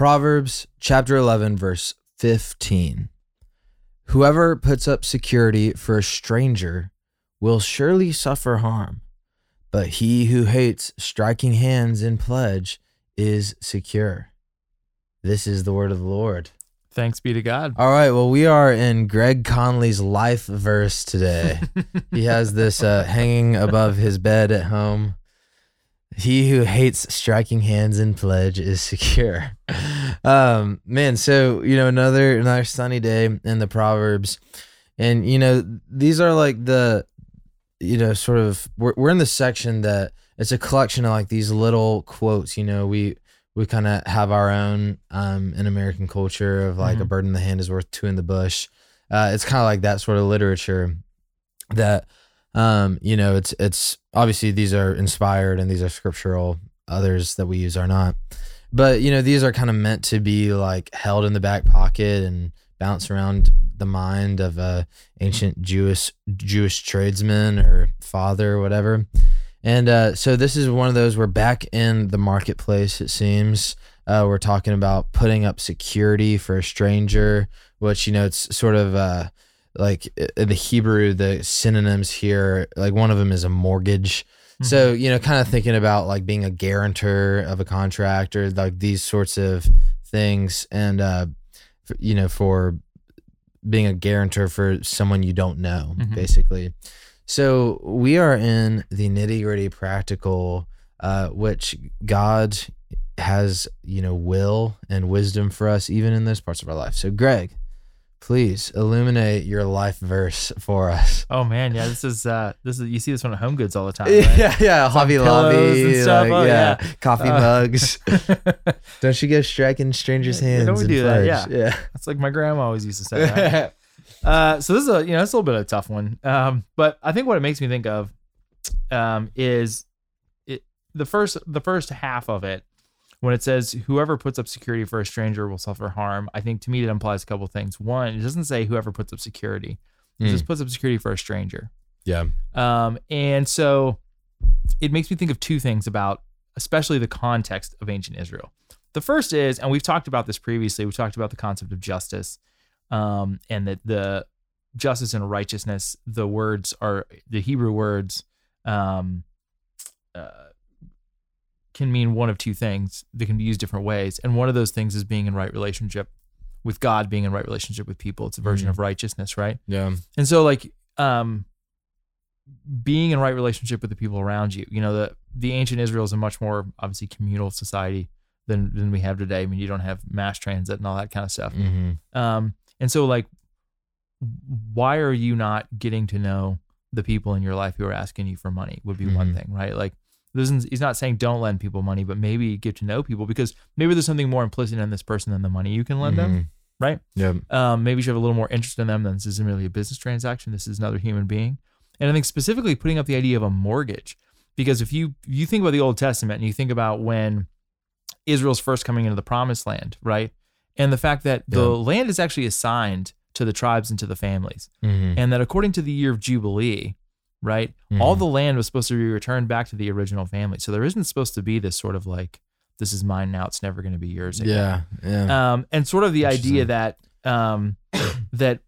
Proverbs chapter 11, verse 15. Whoever puts up security for a stranger will surely suffer harm, but he who hates striking hands in pledge is secure. This is the word of the Lord. Thanks be to God. All right, well, we are in Greg Conley's life verse today. he has this uh, hanging above his bed at home. He who hates striking hands in pledge is secure. Um, man, so you know another another sunny day in the Proverbs, and you know these are like the, you know, sort of we're we're in the section that it's a collection of like these little quotes. You know, we we kind of have our own um in American culture of like a Mhm. bird in the hand is worth two in the bush. Uh, it's kind of like that sort of literature that um you know it's it's obviously these are inspired and these are scriptural others that we use are not. But you know these are kind of meant to be like held in the back pocket and bounce around the mind of a ancient jewish jewish tradesman or father or whatever. And uh, so this is one of those we're back in the marketplace it seems. Uh, we're talking about putting up security for a stranger which you know it's sort of uh, like in the Hebrew, the synonyms here, like one of them is a mortgage. So, you know, kind of thinking about like being a guarantor of a contract or like these sorts of things. And, uh, for, you know, for being a guarantor for someone you don't know, Mhm. basically. So we are in the nitty gritty practical, uh, which God has, you know, will and wisdom for us, even in those parts of our life. So, Greg, please illuminate your life verse for us. Oh man, yeah, this is uh this is you see this one at Home Goods all the time, right? Yeah, yeah, Hobby Lobby, and stuff. like, Oh, yeah, yeah. coffee Uh, mugs. Don't you go striking strangers' hands? don't we do that? pledge? yeah. That's like my grandma always used to say. Right? uh, so this is a you know it's a little bit of a tough one, um, but I think what it makes me think of um, is it the first the first half of it when it says whoever puts up security for a stranger will suffer harm. I think to me it implies a couple things. One, it doesn't say whoever puts up security; it Mm. just puts up security for a stranger. Yeah. Um, and so it makes me think of two things about especially the context of ancient Israel. The first is, and we've talked about this previously, we talked about the concept of justice, um, and that the justice and righteousness, the words are the Hebrew words um, uh, can mean one of two things. They can be used different ways. And one of those things is being in right relationship with God, being in right relationship with people. It's a version Mhm. of righteousness, right? Yeah. And so like um being in right relationship with the people around you. You know, the the ancient Israel is a much more obviously communal society than than we have today. I mean, you don't have mass transit and all that kind of stuff. hmm Um and so like why are you not getting to know the people in your life who are asking you for money would be one Mhm. thing, right? Like he's not saying don't lend people money, but maybe get to know people because maybe there's something more implicit in this person than the money you can lend them right? Yeah. um, maybe you have a little more interest in them than this isn't really a business transaction. This is another human being. And I think specifically putting up the idea of a mortgage, because if you you think about the Old Testament and you think about when Israel's first coming into the promised land, right? And the fact that the land is actually assigned to the tribes and to the families. hmm And that according to the year of Jubilee, right, all Mhm. the land was supposed to be returned back to the original family. So there isn't supposed to be this sort of like, this is mine now, it's never going to be yours again Yeah. Yeah. um, and sort of the idea that um, that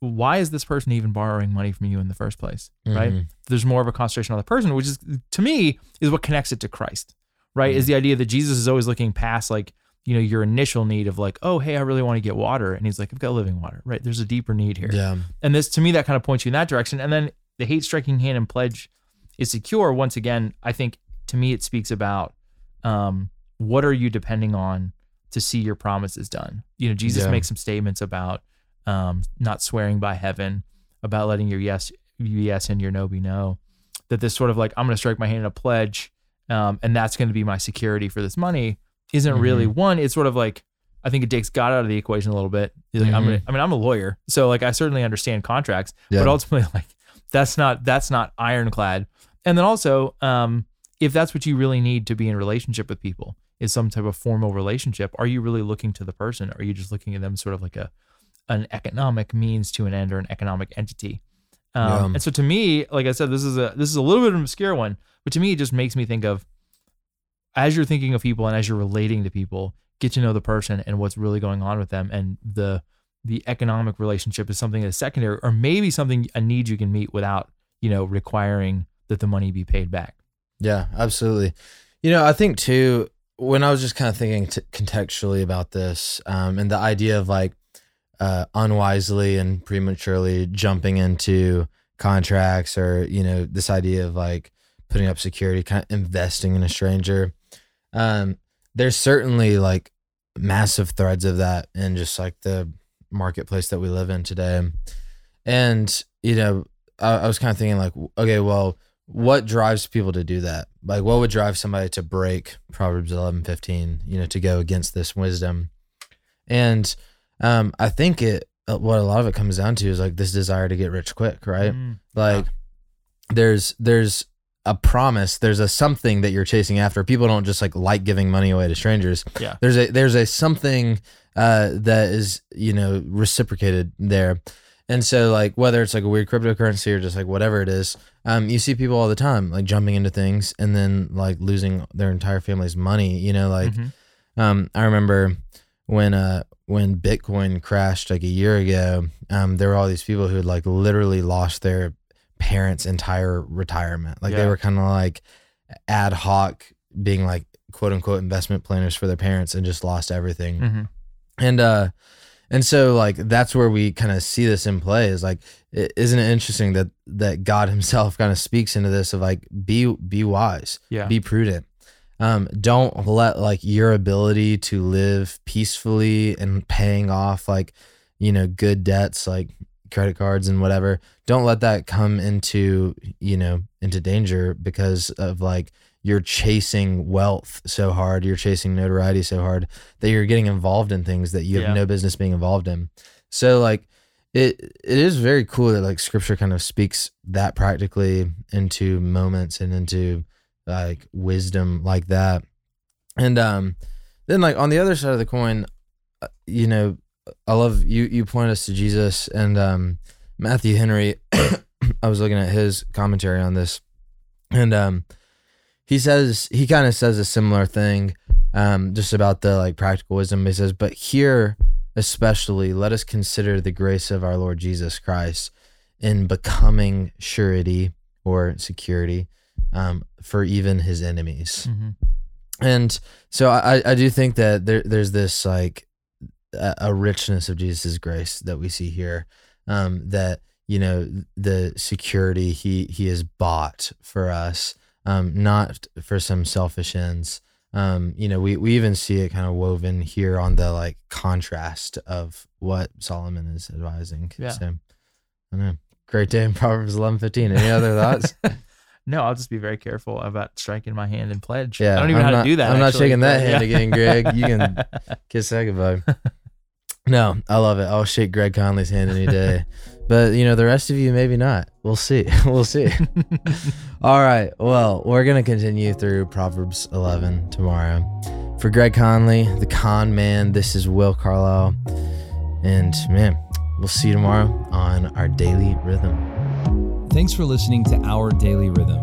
why is this person even borrowing money from you in the first place, right? Mhm. There's more of a concentration on the person, which is to me is what connects it to Christ, right? Is the idea that Jesus is always looking past like you know your initial need of like, oh hey, I really want to get water, and he's like, I've got living water, right? There's a deeper need here, Yeah. and this to me that kind of points you in that direction, and then the hate striking hand and pledge is secure. Once again, I think to me it speaks about um, what are you depending on to see your promises done. You know, Jesus Yeah. makes some statements about um, not swearing by heaven, about letting your yes be yes and your no be no. That this sort of like I'm going to strike my hand in a pledge, um, and that's going to be my security for this money isn't really one. It's sort of like I think it takes God out of the equation a little bit. He's like, I'm gonna, I mean, I'm a lawyer, so like I certainly understand contracts, Yeah. but ultimately, like that's not that's not ironclad. And then also, um, if that's what you really need to be in relationship with people, is some type of formal relationship. Are you really looking to the person? Or are you just looking at them sort of like a an economic means to an end or an economic entity? Um, Yeah. And so to me, like I said, this is a this is a little bit of an obscure one, but to me, it just makes me think of as you're thinking of people and as you're relating to people, get to know the person and what's really going on with them and the the economic relationship is something that's secondary or maybe something a need you can meet without you know requiring that the money be paid back Yeah, absolutely. You know, I think too, when I was just kind of thinking t- contextually about this um, and the idea of like uh, unwisely and prematurely jumping into contracts or, you know, this idea of like putting up security, kind of investing in a stranger, um, there's certainly like massive threads of that and just like the marketplace that we live in today. And, you know, I, I was kind of thinking like, okay, well, what drives people to do that? Like what would drive somebody to break Proverbs 11, 15, you know, to go against this wisdom? And um, I think it, uh, what a lot of it comes down to is like this desire to get rich quick, right? Mm, Like there's, there's a promise, there's a something that you're chasing after. People don't just like like giving money away to strangers. Yeah. There's a, there's a something uh, that is, you know, reciprocated there. And so, like, whether it's like a weird cryptocurrency or just like whatever it is, um, you see people all the time like jumping into things and then like losing their entire family's money. You know, like, mhm. um, I remember when uh when Bitcoin crashed like a year ago, um, there were all these people who had like literally lost their parents' entire retirement. Like they were kind of like ad hoc being like quote unquote investment planners for their parents and just lost everything Mhm. and uh and so like that's where we kind of see this in play is like i- isn't it interesting that that god himself kind of speaks into this of like be be wise yeah be prudent um don't let like your ability to live peacefully and paying off like you know good debts like credit cards and whatever don't let that come into you know into danger because of like you're chasing wealth so hard you're chasing notoriety so hard that you're getting involved in things that you have Yeah. no business being involved in so like it it is very cool that like scripture kind of speaks that practically into moments and into like wisdom like that and um then like on the other side of the coin uh, you know i love you you point us to jesus and um matthew henry i was looking at his commentary on this and um he says he kind of says a similar thing um just about the like practical wisdom he says but here especially let us consider the grace of our lord jesus christ in becoming surety or security um, for even his enemies Mhm. and so I, I do think that there, there's this like a, richness of Jesus' grace that we see here. Um, that you know the security he he has bought for us, um, not for some selfish ends. Um, you know, we we even see it kind of woven here on the like contrast of what Solomon is advising. Yeah. So, I don't know. Great day in Proverbs eleven fifteen. Any other thoughts? no i'll just be very careful about striking my hand in pledge Yeah, i don't even know I'm how not- to do that I'm not shaking that hand again, Greg. You can Kiss that goodbye. No, I love it. Oh, I'll shake Greg Conley's hand any day. But you know, the rest of you maybe not. We'll see. we'll see. All right. Well, we're gonna continue through Proverbs 11 tomorrow. For Greg Conley, the con man, this is Will Carlisle. And man, we'll see you tomorrow on our daily rhythm. Thanks for listening to Our Daily Rhythm.